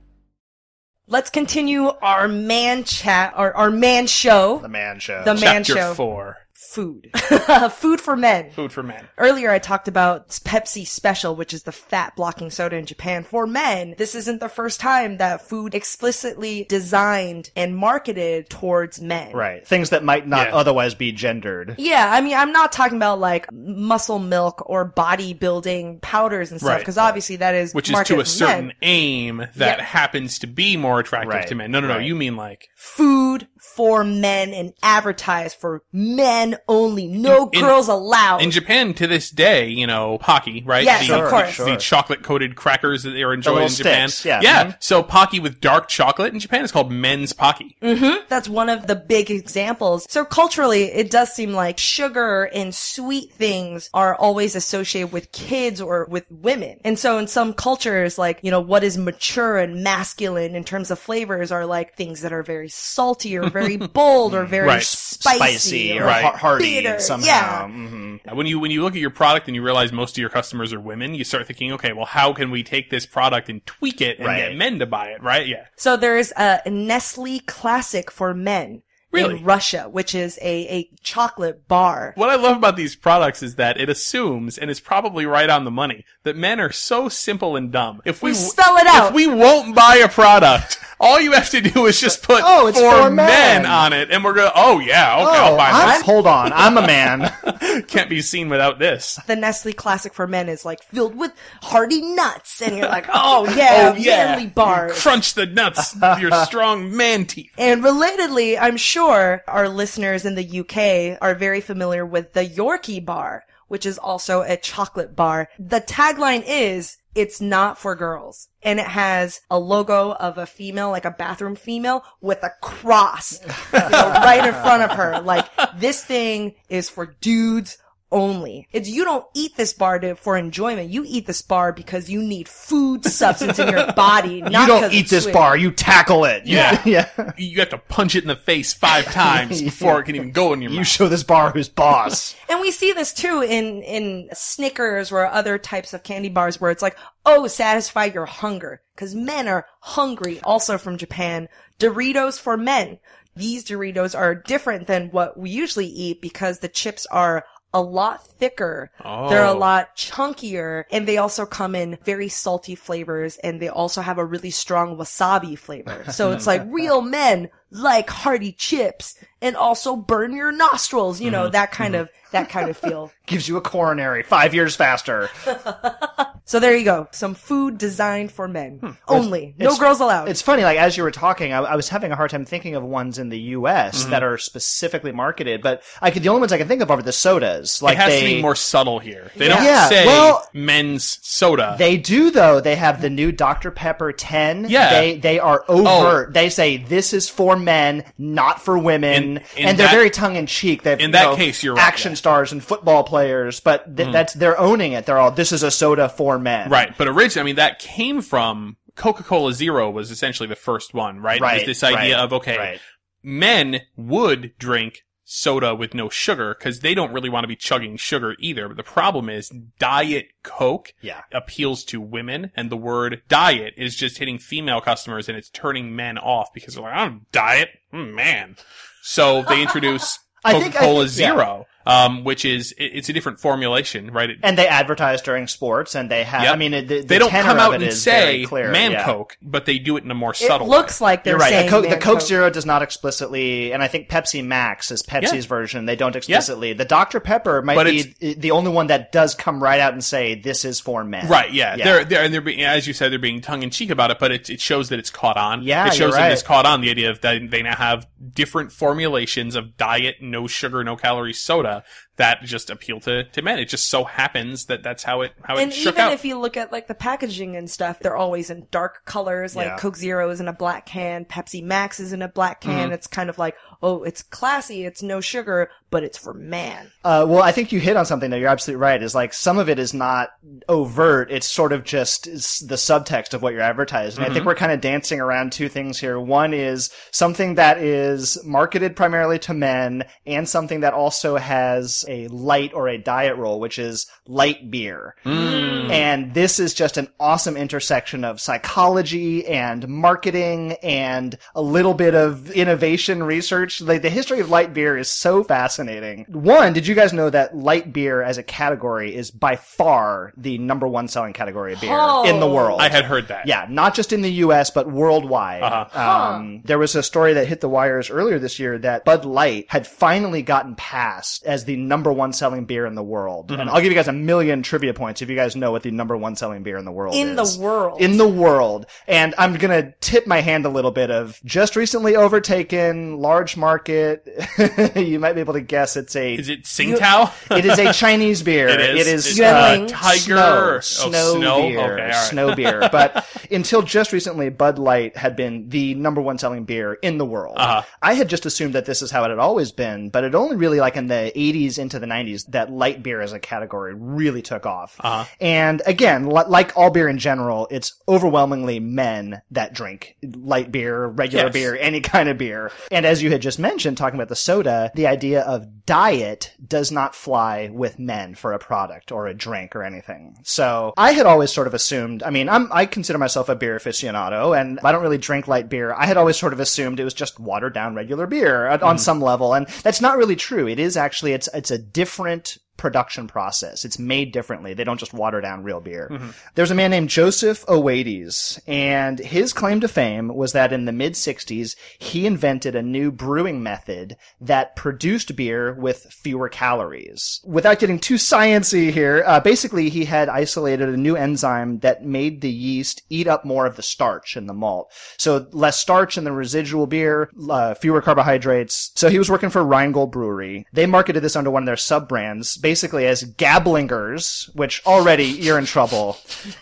S1: Let's continue our man chat, our, our man show.
S2: The man show.
S1: The man
S3: Chapter
S1: show.
S3: four.
S1: Food. Food for men.
S3: Food for men.
S1: Earlier I talked about Pepsi Special, which is the fat blocking soda in Japan for men. This isn't the first time that food explicitly designed and marketed towards men.
S2: right. Things that might not
S3: Yeah.
S2: otherwise be gendered.
S1: Yeah, I mean, I'm not talking about like muscle milk or bodybuilding powders and stuff,
S3: Right.
S1: because obviously that is
S3: Which is to a certain
S1: men.
S3: aim that
S1: Yeah.
S3: happens to be more attractive
S2: Right,
S3: to men. No, no, no.
S2: right.
S3: You mean like
S1: food for men and advertised for men only. No
S3: In-
S1: girls allowed.
S3: in Japan to this day, you know, Pocky, right?
S1: Yes,
S3: the,
S1: of course.
S2: Sure.
S3: The chocolate coated crackers that they are enjoyed
S2: little
S3: in Japan.
S2: sticks, yeah.
S3: Yeah.
S2: Mhm.
S3: So Pocky with dark chocolate in Japan is called men's Pocky. Mm-hmm.
S1: That's one of the big examples. So culturally, it does seem like sugar and sweet things are always associated with kids or with women. And so in some cultures, like, you know, what is mature and masculine in terms of flavors are like things that are very salty or very bold or very
S3: Right.
S1: spicy,
S2: Spicy or
S3: Right.
S2: hearty
S1: bitter.
S2: somehow.
S1: Yeah.
S2: hmm
S3: When you when you look at your product and you realize most of your customers are women, you start thinking, okay, well, how can we take this product and tweak it and
S2: Right.
S3: get men to buy it, right? Yeah.
S1: So there's a Nestle Classic for men.
S3: Really?
S1: In Russia, which is a, a chocolate bar.
S3: What I love about these products is that it assumes, and is probably right on the money, that men are so simple and dumb. If we,
S1: We spell it out.
S3: If we won't buy a product, all you have to do is just put
S2: Oh, it's for men.
S3: on it, and we're going, oh yeah, okay, oh, I'll
S2: Oh,
S3: buy
S2: I'm-
S3: this.
S2: hold on. I'm a man.
S3: Can't be seen without this.
S1: the Nestle Classic for Men is like filled with hearty nuts, and you're like, oh yeah,
S3: oh yeah,
S1: manly bars.
S3: crunch the nuts, with your strong man teeth.
S1: And relatedly, I'm sure our listeners in the UK are very familiar with the Yorkie bar, which is also a chocolate bar. The tagline is, it's not for girls. And it has a logo of a female, like a bathroom female, with a cross you know, right in front of her. Like, this thing is for dudes only. It's you don't eat this bar to, for enjoyment. You eat this bar because you need food substance in your body. Not
S2: you don't eat this
S1: sweet.
S2: bar. You tackle it.
S3: Yeah.
S2: yeah.
S3: You have to punch it in the face five times before it can even go in your
S2: You
S3: mouth.
S2: You show this bar who's boss.
S1: And we see this too in, in Snickers or other types of candy bars where it's like, oh, satisfy your hunger. Cause men are hungry. Also from Japan, Doritos for men. These Doritos are different than what we usually eat because the chips are a lot thicker. They're a
S3: Oh.
S1: lot chunkier and they also come in very salty flavors and they also have a really strong wasabi flavor. So it's like real men like hearty chips and also burn your nostrils, you know, mm-hmm. that kind mm-hmm. of, that kind of feel.
S2: Gives you a coronary five years faster.
S1: So there you go. Some food designed for men. Hmm. Only. No
S2: It's-
S1: girls allowed.
S2: It's funny, like as you were talking, I, I was having a hard time thinking of ones in the U.S.
S3: Mm-hmm.
S2: that are specifically marketed, but I could the only ones I can think of are the sodas. Like
S3: it has
S2: they,
S3: to be more subtle here. They don't
S2: Yeah,
S3: say
S2: well-
S3: men's soda.
S2: They do though. They have the new Dr Pepper 10.
S3: Yeah. Oh.
S2: They they are overt. Oh. They say this is for men, not for women,
S3: In- in
S2: and they're
S3: that-
S2: very tongue in cheek. They've
S3: in
S2: you
S3: that
S2: know,
S3: case, you're right,
S2: action
S3: yeah.
S2: Stars and football players, but th- hmm. that's they're owning it. They're all this is a soda for men.
S3: Right, but originally, I mean, that came from Coca-Cola Zero was essentially the first one, right? It was
S2: Right.
S3: this idea
S2: right,
S3: of okay,
S2: Right.
S3: men would drink soda with no sugar because they don't really want to be chugging sugar either. But the problem is diet Coke
S2: Yeah.
S3: appeals to women and the word diet is just hitting female customers and it's turning men off because they're like, I don't diet, Mm, man. So they introduce
S2: I
S3: Coca-Cola
S2: think- yeah.
S3: Zero, um, which is, it- it's a different formulation, right? It,
S2: And they advertise during sports, and they have.
S3: Yep.
S2: I mean, it, the, the
S3: they don't come out and say
S2: clear.
S3: man
S2: yeah.
S3: Coke, but they do it in a more subtle.
S1: it looks
S3: way.
S1: like they're
S2: You're right.
S1: saying
S2: The Coke, the Coke
S1: Coke.
S2: Zero does not explicitly, and I think Pepsi Max is Pepsi's
S3: Yeah.
S2: version. They don't explicitly. The Dr Pepper might
S3: But
S2: be the only one that does come right out and say this is for men.
S3: Right, yeah.
S2: Yeah.
S3: They're, they're, and they're being, as you said, they're being tongue in cheek about it, but it, it shows that it's caught on.
S2: Yeah,
S3: It shows
S2: you're
S3: that it's caught on the idea of that they now have different formulations of diet, no sugar, no calorie soda that just appeal to, to men. It just so happens that that's how it, how
S1: And
S3: it shook
S1: even
S3: out.
S1: if you look at like the packaging and stuff, they're always in dark colors. Like
S2: Yeah.
S1: Coke Zero is in a black can, Pepsi Max is in a black can.
S3: Mm-hmm.
S1: It's kind of like, oh, it's classy, it's no sugar, but it's for man.
S2: Uh, well, I think you hit on something that you're absolutely right. Is like some of it is not overt. It's sort of just the subtext of what you're advertising. I think we're kind of dancing around two things here. One is something that is marketed primarily to men and something that also has has a light or a diet role, which is light beer. And this is just an awesome intersection of psychology and marketing and a little bit of innovation research. Like the history of light beer is so fascinating. One, did you guys know that light beer as a category is by far the number one selling category of beer
S1: Oh.
S2: in the world?
S3: I had heard that.
S2: Yeah, not just in the U.S., but worldwide. Um, there was a story that hit the wires earlier this year that Bud Light had finally gotten past as the number one selling beer in the world. And I'll give you guys a million trivia points if you guys know what the number one selling beer in the world is.
S1: In
S2: is.
S1: the world.
S2: In the world. And I'm gonna tip my hand a little bit of just recently overtaken, large market. you might be able to guess it's a
S3: Is it Tsingtao?
S2: it is a Chinese beer.
S3: It is?
S2: It is
S3: It's
S1: Yuengling.
S3: Tiger.
S2: Snow,
S3: Oh,
S2: snow,
S3: snow?
S2: beer,
S3: Okay, all right.
S2: snow beer. But until just recently, Bud Light had been the number one selling beer in the world.
S3: Uh-huh.
S2: I had just assumed that this is how it had always been, but it only really like in the 80s into the 90s that light beer as a category really took off.
S3: Uh-huh.
S2: And again, li- like all beer in general, it's overwhelmingly men that drink light beer, regular
S3: Yes.
S2: beer, any kind of beer. And as you had just mentioned, talking about the soda, the idea of diet does not fly with men for a product or a drink or anything. So I had always sort of assumed, I mean, I'm, I consider myself a beer aficionado and I don't really drink light beer. I had always sort of assumed it was just watered down regular beer on- on some level. And that's not really true. It is actually, it's, it's a different production process. It's made differently. They don't just water down real beer. There's a man named Joseph Owades, and his claim to fame was that in the mid 60s, he invented a new brewing method that produced beer with fewer calories. Without getting too sciency here, uh, basically he had isolated a new enzyme that made the yeast eat up more of the starch in the malt. So less starch in the residual beer, uh, fewer carbohydrates. So he was working for Rheingold Brewery. They marketed this under one of their sub brands, basically as Gablingers, which already you're in trouble.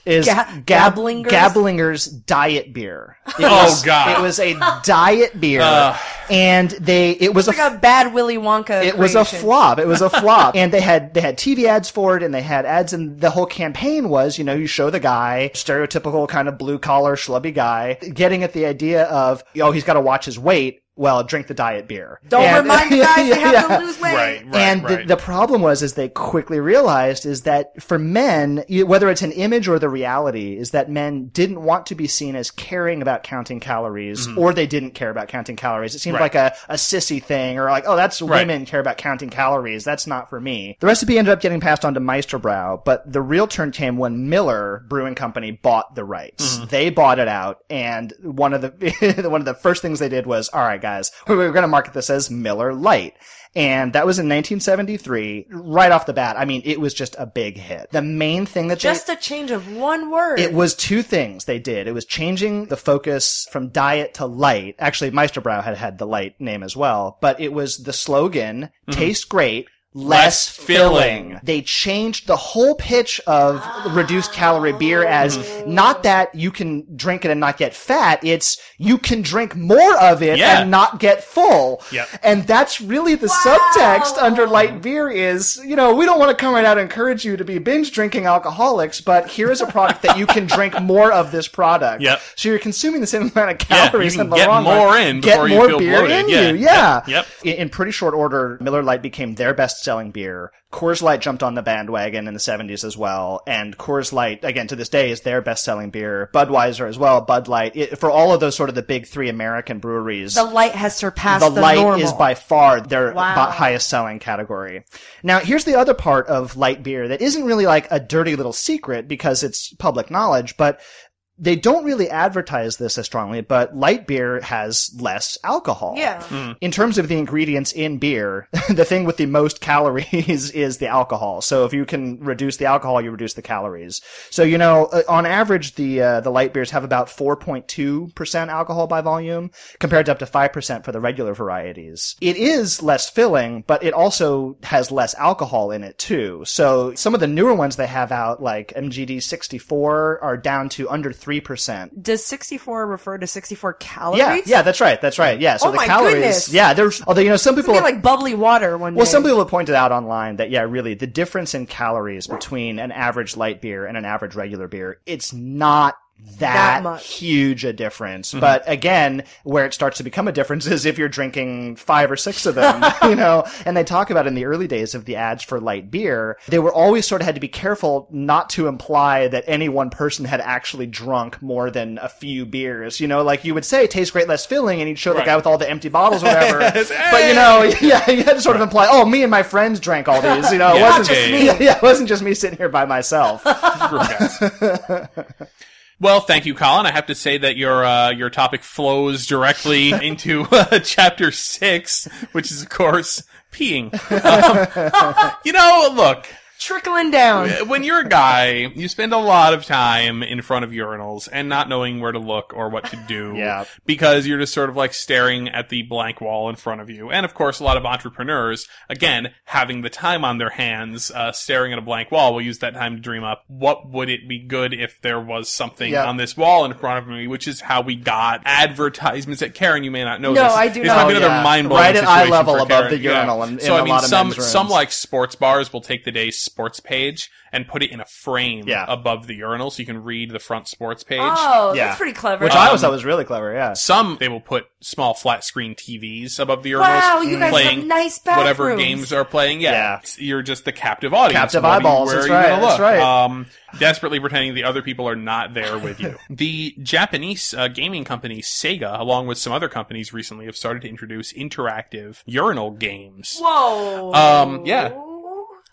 S2: Is
S1: Ga-
S2: Gab-
S1: Gablingers?
S2: Gablingers diet beer. It
S3: Oh,
S2: was-
S3: God.
S2: It was a diet beer, uh. and they it was
S1: It's
S2: a
S1: like a bad Willy Wonka.
S2: it was a flop. It was a flop. and they had they had TV ads for it and they had ads and the whole campaign was, you know, you show the guy, stereotypical kind of blue collar schlubby guy, getting at the idea of, oh, he's got to watch his weight. Well, drink the diet beer.
S1: Don't
S2: And-
S1: remind the guys they have
S2: Yeah.
S1: to lose weight.
S3: Right, right,
S2: and
S3: right.
S2: the, the problem was is they quickly realized is that for men whether it's an image or the reality is that men didn't want to be seen as caring about counting calories or they didn't care about counting calories it seemed
S3: Mm-hmm. Right.
S2: like a, a sissy thing or like oh that's
S3: Right.
S2: women care about counting calories that's not for me the recipe ended up getting passed on to Meister Brau but the real turn came when miller brewing company bought the rights
S3: Mm-hmm.
S2: they bought it out and one of the one of the first things they did was all right guys we we're going to market this as Miller Lite and that was in 1973. Right off the bat, I mean, it was just a big hit. The main thing that
S1: Just
S2: they,
S1: a change of one word.
S2: it was two things they did. It was changing the focus from diet to light. Actually, Meister Brau had had the light name as well, but it was the slogan, mm-hmm. taste great, less,
S3: Less
S2: filling.
S3: filling.
S2: They changed the whole pitch of reduced calorie beer as mm-hmm. not that you can drink it and not get fat, it's you can drink more of it
S3: Yeah.
S2: and not get full.
S3: Yep.
S2: And that's really the subtext under light beer is, you know, we don't want to come right out and encourage you to be binge drinking alcoholics, but here is a product that you can drink more of this product.
S3: Yep.
S2: So you're consuming the same amount of
S3: Yeah, you
S2: calories
S3: can
S2: in the
S3: get
S2: long
S3: more
S2: run.
S3: in
S2: Get
S3: you
S2: more
S3: feel
S2: beer
S3: bloated.
S2: in
S3: Yeah.
S2: you. Yeah.
S3: Yep. Yep.
S2: In, in pretty short order, Miller Lite became their best-selling beer. Coors Light jumped on the bandwagon in the 70s as well, and Coors Light, again, to this day, is their best-selling beer. Budweiser as well, Bud Light. It, for all of those sort of the big three American breweries,
S1: the light has surpassed
S2: the
S1: the,
S2: light
S1: normal.
S2: is by far their
S1: Wow.
S2: highest selling category. Now, here's the other part of light beer that isn't really like a dirty little secret because it's public knowledge, but they don't really advertise this as strongly, but light beer has less alcohol.
S1: Yeah.
S2: In terms of the ingredients in beer, the thing with the most calories is the alcohol. So if you can reduce the alcohol, you reduce the calories. So you know, uh, on average, the uh, the light beers have about 4.2 percent alcohol by volume, compared to up to five percent for the regular varieties. It is less filling, but it also has less alcohol in it too. So some of the newer ones they have out, like MGD 64, are down to under three percent.
S1: Does 64 refer to 64 calories?
S2: Yeah, yeah, that's right, that's right. Yeah, so
S1: Oh
S2: the
S1: my
S2: calories.
S1: goodness.
S2: Yeah, there's although you know some people
S1: gonna like bubbly water one
S2: well,
S1: day.
S2: some people have pointed out online that yeah, really the difference in calories between an average light beer and an average regular beer, it's not that,
S1: That much.
S2: huge a difference. Mm-hmm. But again, where it starts to become a difference is if you're drinking five or six of them, you know, and they talk about in the early days of the ads for light beer, they were always sort of had to be careful not to imply that any one person had actually drunk more than a few beers. You know, like you would say, it tastes great, less filling, and you'd show the guy with all the empty bottles or whatever. but you know, yeah, you had to sort of imply, oh, me and my friends drank all these. You know, it wasn't
S3: just me.
S2: Yeah, it wasn't just me sitting here by myself.
S3: Well, thank you, Colin. I have to say that your uh, your topic flows directly into uh, chapter six, which is, of course, peeing. Um, you know, look,
S1: Trickling down.
S3: when you're a guy, you spend a lot of time in front of urinals and not knowing where to look or what to do.
S2: Yeah.
S3: Because you're just sort of like staring at the blank wall in front of you. And of course, a lot of entrepreneurs, again, having the time on their hands, uh, staring at a blank wall, will use that time to dream up what would it be good if there was something
S2: Yeah.
S3: on this wall in front of me, which is how we got advertisements at Karen. You may not know
S1: No,
S3: this.
S1: I do
S3: This
S1: not.
S3: might be
S2: Oh,
S3: another
S2: yeah.
S3: mind blowing
S2: Right at eye level above
S3: Karen.
S2: the urinal in-
S3: so
S2: in
S3: I
S2: a
S3: mean, some some like sports bars will take the day's sports page and put it in a frame
S2: Yeah.
S3: above the urinal so you can read the front sports page.
S1: Oh,
S2: Yeah.
S1: that's pretty clever.
S2: Which I always
S3: Um,
S2: thought was really clever, yeah.
S3: Some they will put small flat screen TVs above the urinals.
S1: Wow, you guys
S3: playing
S1: have nice bathrooms.
S3: whatever games are playing. Yeah,
S2: Yeah.
S3: It's- you're just the captive audience.
S2: Captive
S3: wondering
S2: eyeballs,
S3: Where
S2: that's
S3: are you
S2: right,
S3: gonna
S2: that's
S3: look?
S2: right.
S3: Um, desperately pretending the other people are not there with you. the Japanese uh, gaming company Sega, along with some other companies, recently have started to introduce interactive urinal games.
S1: Whoa.
S3: Um, yeah.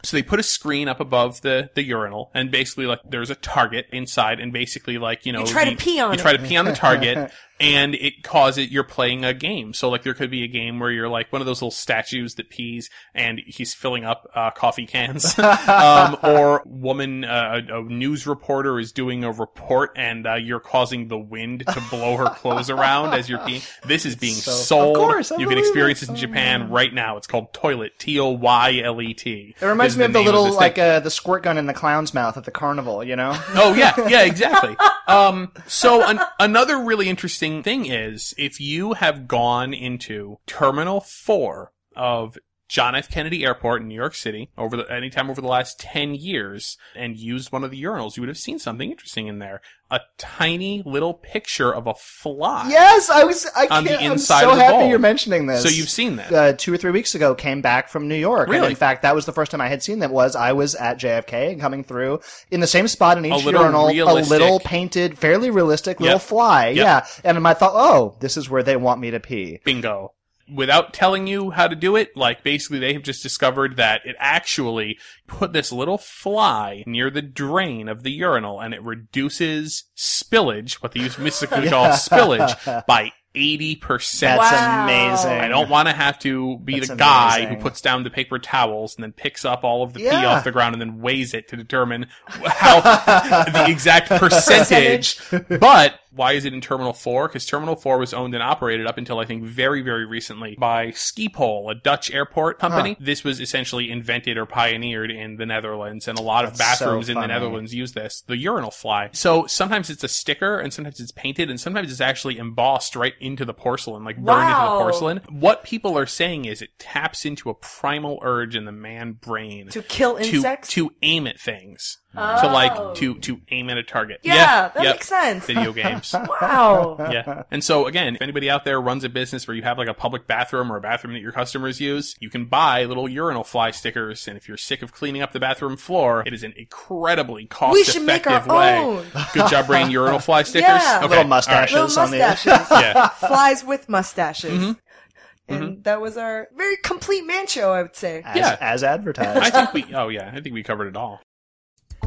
S3: So they put a screen up above the, the urinal and basically like there's a target inside and basically like, you know,
S1: You try to pee on
S3: you
S1: it.
S3: try to pee on the target and it causes you're playing a game. So like there could be a game where you're like one of those little statues that pees and he's filling up uh, coffee cans. um, or woman, uh, a, news reporter is doing a report and uh, you're causing the wind to blow her clothes around as you're peeing. This is being
S2: So-
S3: sold.
S2: Of course, I
S3: you can experience
S2: it.
S3: this in Japan right now. It's called Toylet. T O Y L E T.
S2: It reminds me of the little,
S3: thing.
S2: like, uh, the squirt gun in the clown's mouth at the carnival, you know?
S3: Oh yeah, yeah, exactly. Um, so an- another really interesting thing is if you have gone into Terminal Four of John F. Kennedy Airport in New York City over the anytime over the last ten years and used one of the urinals, you would have seen something interesting in there. A tiny little picture of a fly.
S2: Yes, I was, I
S3: On the
S2: can't, I'm so happy
S3: bowl.
S2: you're mentioning this.
S3: So you've seen that.
S2: uh, two or three weeks ago came back from New York. And in fact, that was the first time I had seen that was I was at JFK and coming through in the same spot in each
S3: little
S2: urinal, a little painted, fairly realistic little
S3: Yep.
S2: fly.
S3: Yep.
S2: Yeah. And I thought, oh, this is where they want me to pee.
S3: bingo. Without telling you how to do it, like basically they have just discovered that it actually put this little fly near the drain of the urinal and it reduces spillage, what they euphemistically call spillage, by 80%.
S2: That's
S1: Wow.
S2: amazing.
S3: I don't want to have to be
S2: That's
S3: the guy
S2: amazing.
S3: who puts down the paper towels and then picks up all of the pee off the ground and then weighs it to determine how the exact percentage. but why is it in Terminal 4? Because Terminal 4 was owned and operated up until I think very, very recently by Schiphol, a Dutch airport company. This was essentially invented or pioneered in the Netherlands and a lot of
S2: That's so
S3: bathrooms in the. Netherlands use this, the urinal fly. So sometimes it's a sticker and sometimes it's painted and sometimes it's actually embossed right into the porcelain, like burned into the porcelain. What people are saying is it taps into a primal urge in the man brain
S1: To kill
S3: to,
S1: insects?
S3: to aim at things. To
S1: Oh.
S3: like to to aim at a target.
S1: Yeah, that
S3: yep.
S1: makes sense.
S3: Video games.
S1: Wow.
S3: yeah. And so again, if anybody out there runs a business where you have like a public bathroom or a bathroom that your customers use, you can buy little urinal fly stickers. And if you're sick of cleaning up the bathroom floor, it is an incredibly cost
S1: We should make
S3: effective
S1: our
S3: way.
S1: own.
S3: Good job bringing urinal fly stickers.
S1: Yeah.
S3: Okay.
S2: Little
S3: all right.
S2: mustaches.
S1: Little
S2: on the-
S1: mustaches.
S3: Yeah.
S1: Flies with mustaches.
S3: Mm-hmm.
S1: And that was our very complete man show, I would say.
S2: As,
S3: Yeah.
S2: as advertised.
S3: I think we, oh yeah, I think we covered it all.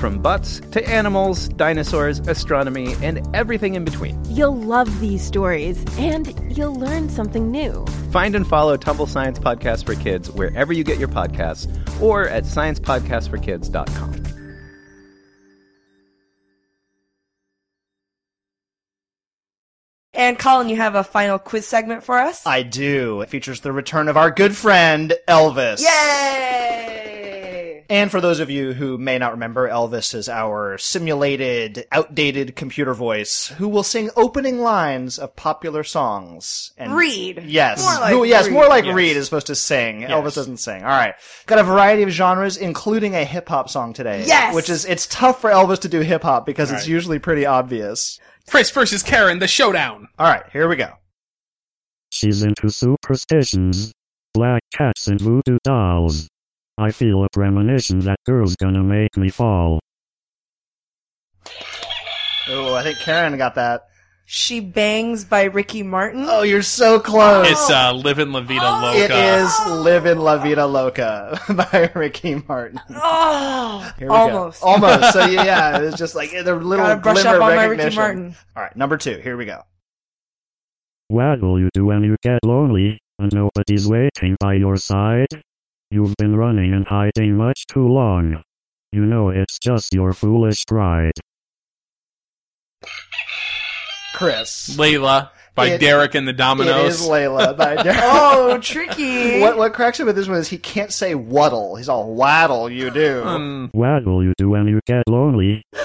S5: from butts to animals, dinosaurs, astronomy, and everything in between.
S6: You'll love these stories, and you'll learn something new.
S5: Find and follow Tumble Science Podcast for Kids wherever you get your podcasts or at sciencepodcastforkids.com.
S1: And Colin, you have a final quiz segment for us?
S2: I do. It features the return of our good friend, Elvis.
S1: Yay!
S2: And for those of you who may not remember, Elvis is our simulated, outdated computer voice who will sing opening lines of popular songs. And
S1: Read.
S2: Yes.
S1: More like
S2: Who- yes,
S1: read.
S2: more like
S3: Yes.
S2: Reed is supposed to sing. Elvis doesn't sing. All right. Got a variety of genres, including a hip hop song today.
S1: Yes!
S2: Which is, it's tough for Elvis to do hip hop because it's
S3: Right.
S2: usually pretty obvious.
S3: Chris versus Karen, the showdown.
S2: All right, here we go.
S7: She's into superstitions, black cats and voodoo dolls. I feel a premonition that girl's gonna make me fall.
S2: Oh, I think Karen got that.
S1: She Bangs by Ricky Martin.
S2: Oh, you're so close.
S3: It's uh, Livin' La Vida Loca.
S2: It is Live in La Vida Loca by Ricky Martin.
S1: Oh,
S2: Here we
S1: almost.
S2: Go. Almost. So yeah, it was just like the little
S1: Gotta brush
S2: glimmer
S1: up on my
S2: recognition.
S1: Ricky Martin.
S2: All right, number two. Here we go.
S7: What will you do when you get lonely and nobody's waiting by your side? You've been running and hiding much too long. You know it's just your foolish pride.
S2: Chris.
S3: Layla by
S2: It-
S3: Derek and the
S2: It
S3: Dominos.
S2: is Layla by Derek.
S1: Oh, tricky.
S2: What what cracks me with this one is he can't say waddle. He's all waddle. You do.
S3: Um,
S7: What will you do when you get lonely?
S2: all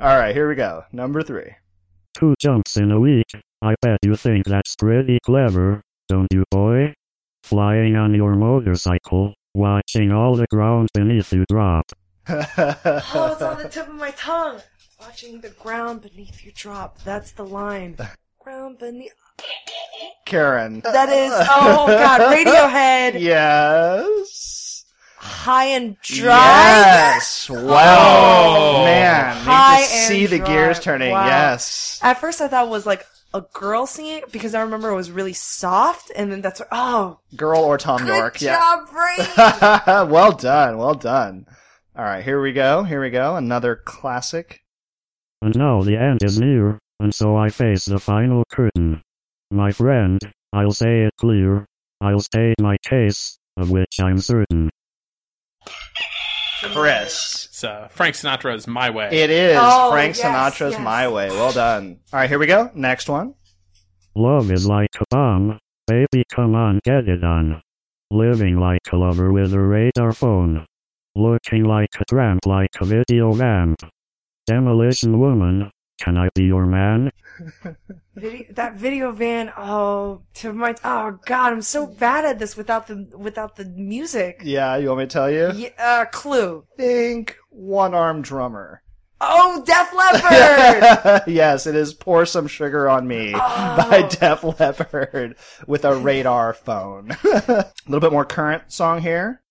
S2: right, here we go. Number three.
S7: Two jumps in a week. I bet you think that's pretty clever, don't you, boy? Flying on your motorcycle, watching all the ground beneath you drop.
S1: Oh, it's on the tip of my tongue. Watching the ground beneath you drop. That's the line. Ground beneath.
S2: Karen.
S1: That is. Oh God, Radiohead.
S2: Yes.
S1: High and dry.
S2: Yes. Wow.
S3: Oh.
S2: Man.
S1: High
S2: you can see
S1: and
S2: the gears turning.
S1: Wow.
S2: Yes.
S1: At first, I thought it was like a girl singing it because I remember it was really soft, and then that's oh,
S2: Girl or Tom
S1: good
S2: York.
S1: job, Brady.
S2: Yeah. well done. Well done. All right, here we go. Here we go. Another classic.
S7: And now the end is near, and so I face the final curtain. My friend, I'll say it clear, I'll state my case, of which I'm certain.
S2: Chris.
S3: it's uh, Frank Sinatra's My Way.
S2: It is
S1: Oh,
S2: Frank
S1: yes,
S2: Sinatra's
S1: yes.
S2: My Way. Well done. All right, here we go. Next one.
S7: Love is like a bomb, baby come on get it on. Living like a lover with a radar phone. Looking like a tramp like a video vamp. Demolition woman, can I be your man?
S1: Video, that video van. Oh, to my. Oh God, I'm so bad at this without the without the music.
S2: Yeah, you want me to tell you?
S1: Yeah, uh, clue.
S2: Think one armed drummer.
S1: Oh, Def Leppard.
S2: yes, it is Pour Some Sugar on Me
S1: Oh.
S2: by Def Leppard with a radar phone. a little bit more current song here.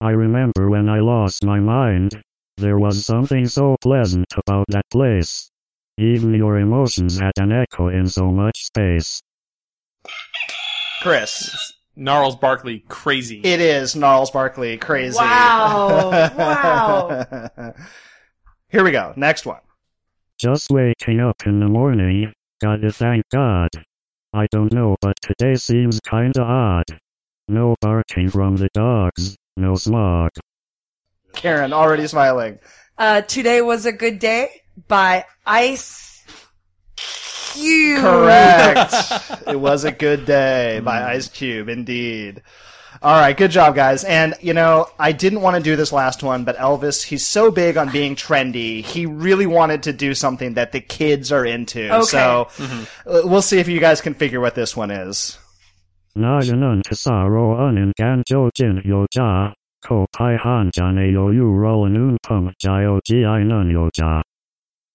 S7: I remember when I lost my mind. There was something so pleasant about that place. Even your emotions had an echo in so much space.
S2: Chris.
S3: Gnarls Barkley, Crazy.
S2: It is Gnarls Barkley, Crazy.
S1: Wow. Wow.
S2: Here we go. Next one.
S7: Just waking up in the morning, gotta thank God. I don't know, but today seems kinda odd. No barking from the dogs, no smog.
S2: Karen, already smiling.
S1: uh, today was a good day by Ice Cube.
S2: Correct. it was a good day by Ice Cube, indeed. All right, good job, guys. And you know, I didn't want to do this last one, but Elvis, he's so big on being trendy. He really wanted to do something that the kids are into.
S1: Okay.
S2: So uh, we'll see if you guys can figure what this one is.
S7: 나는 tesaro anin ganjojin yoja, ko pai hanjane yo yu rolanun pum jayo ji nan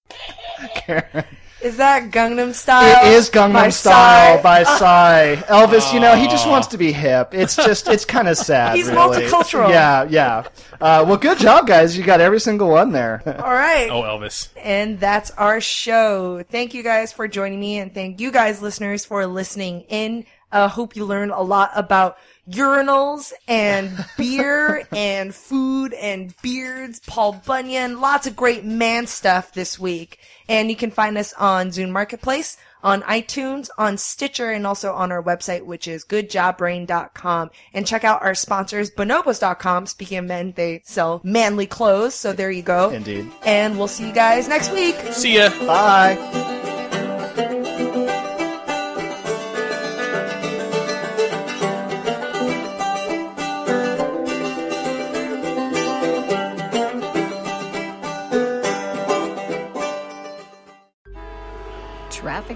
S7: yoja.
S1: Is that Gangnam Style?
S2: It is Gangnam
S1: by
S2: Style
S1: Psy?
S2: by Psy. Elvis, you know, he just wants to be hip. It's just, it's kind of sad.
S1: He's
S2: really.
S1: multicultural.
S2: Yeah, yeah. Uh, well, good job, guys. You got every single one there.
S1: All right.
S3: oh, Elvis.
S1: And that's our show. Thank you guys for joining me and thank you guys listeners for listening in. Uh, hope you learned a lot about urinals and beer and food and beards, Paul Bunyan, lots of great man stuff this week. And you can find us on Zune Marketplace, on iTunes, on Stitcher, and also on our website, which is goodjobbrain.com. And check out our sponsors, bonobos.com. Speaking of men, they sell manly clothes. So there you go.
S2: Indeed.
S1: And we'll see you guys next week.
S3: See ya.
S2: Bye.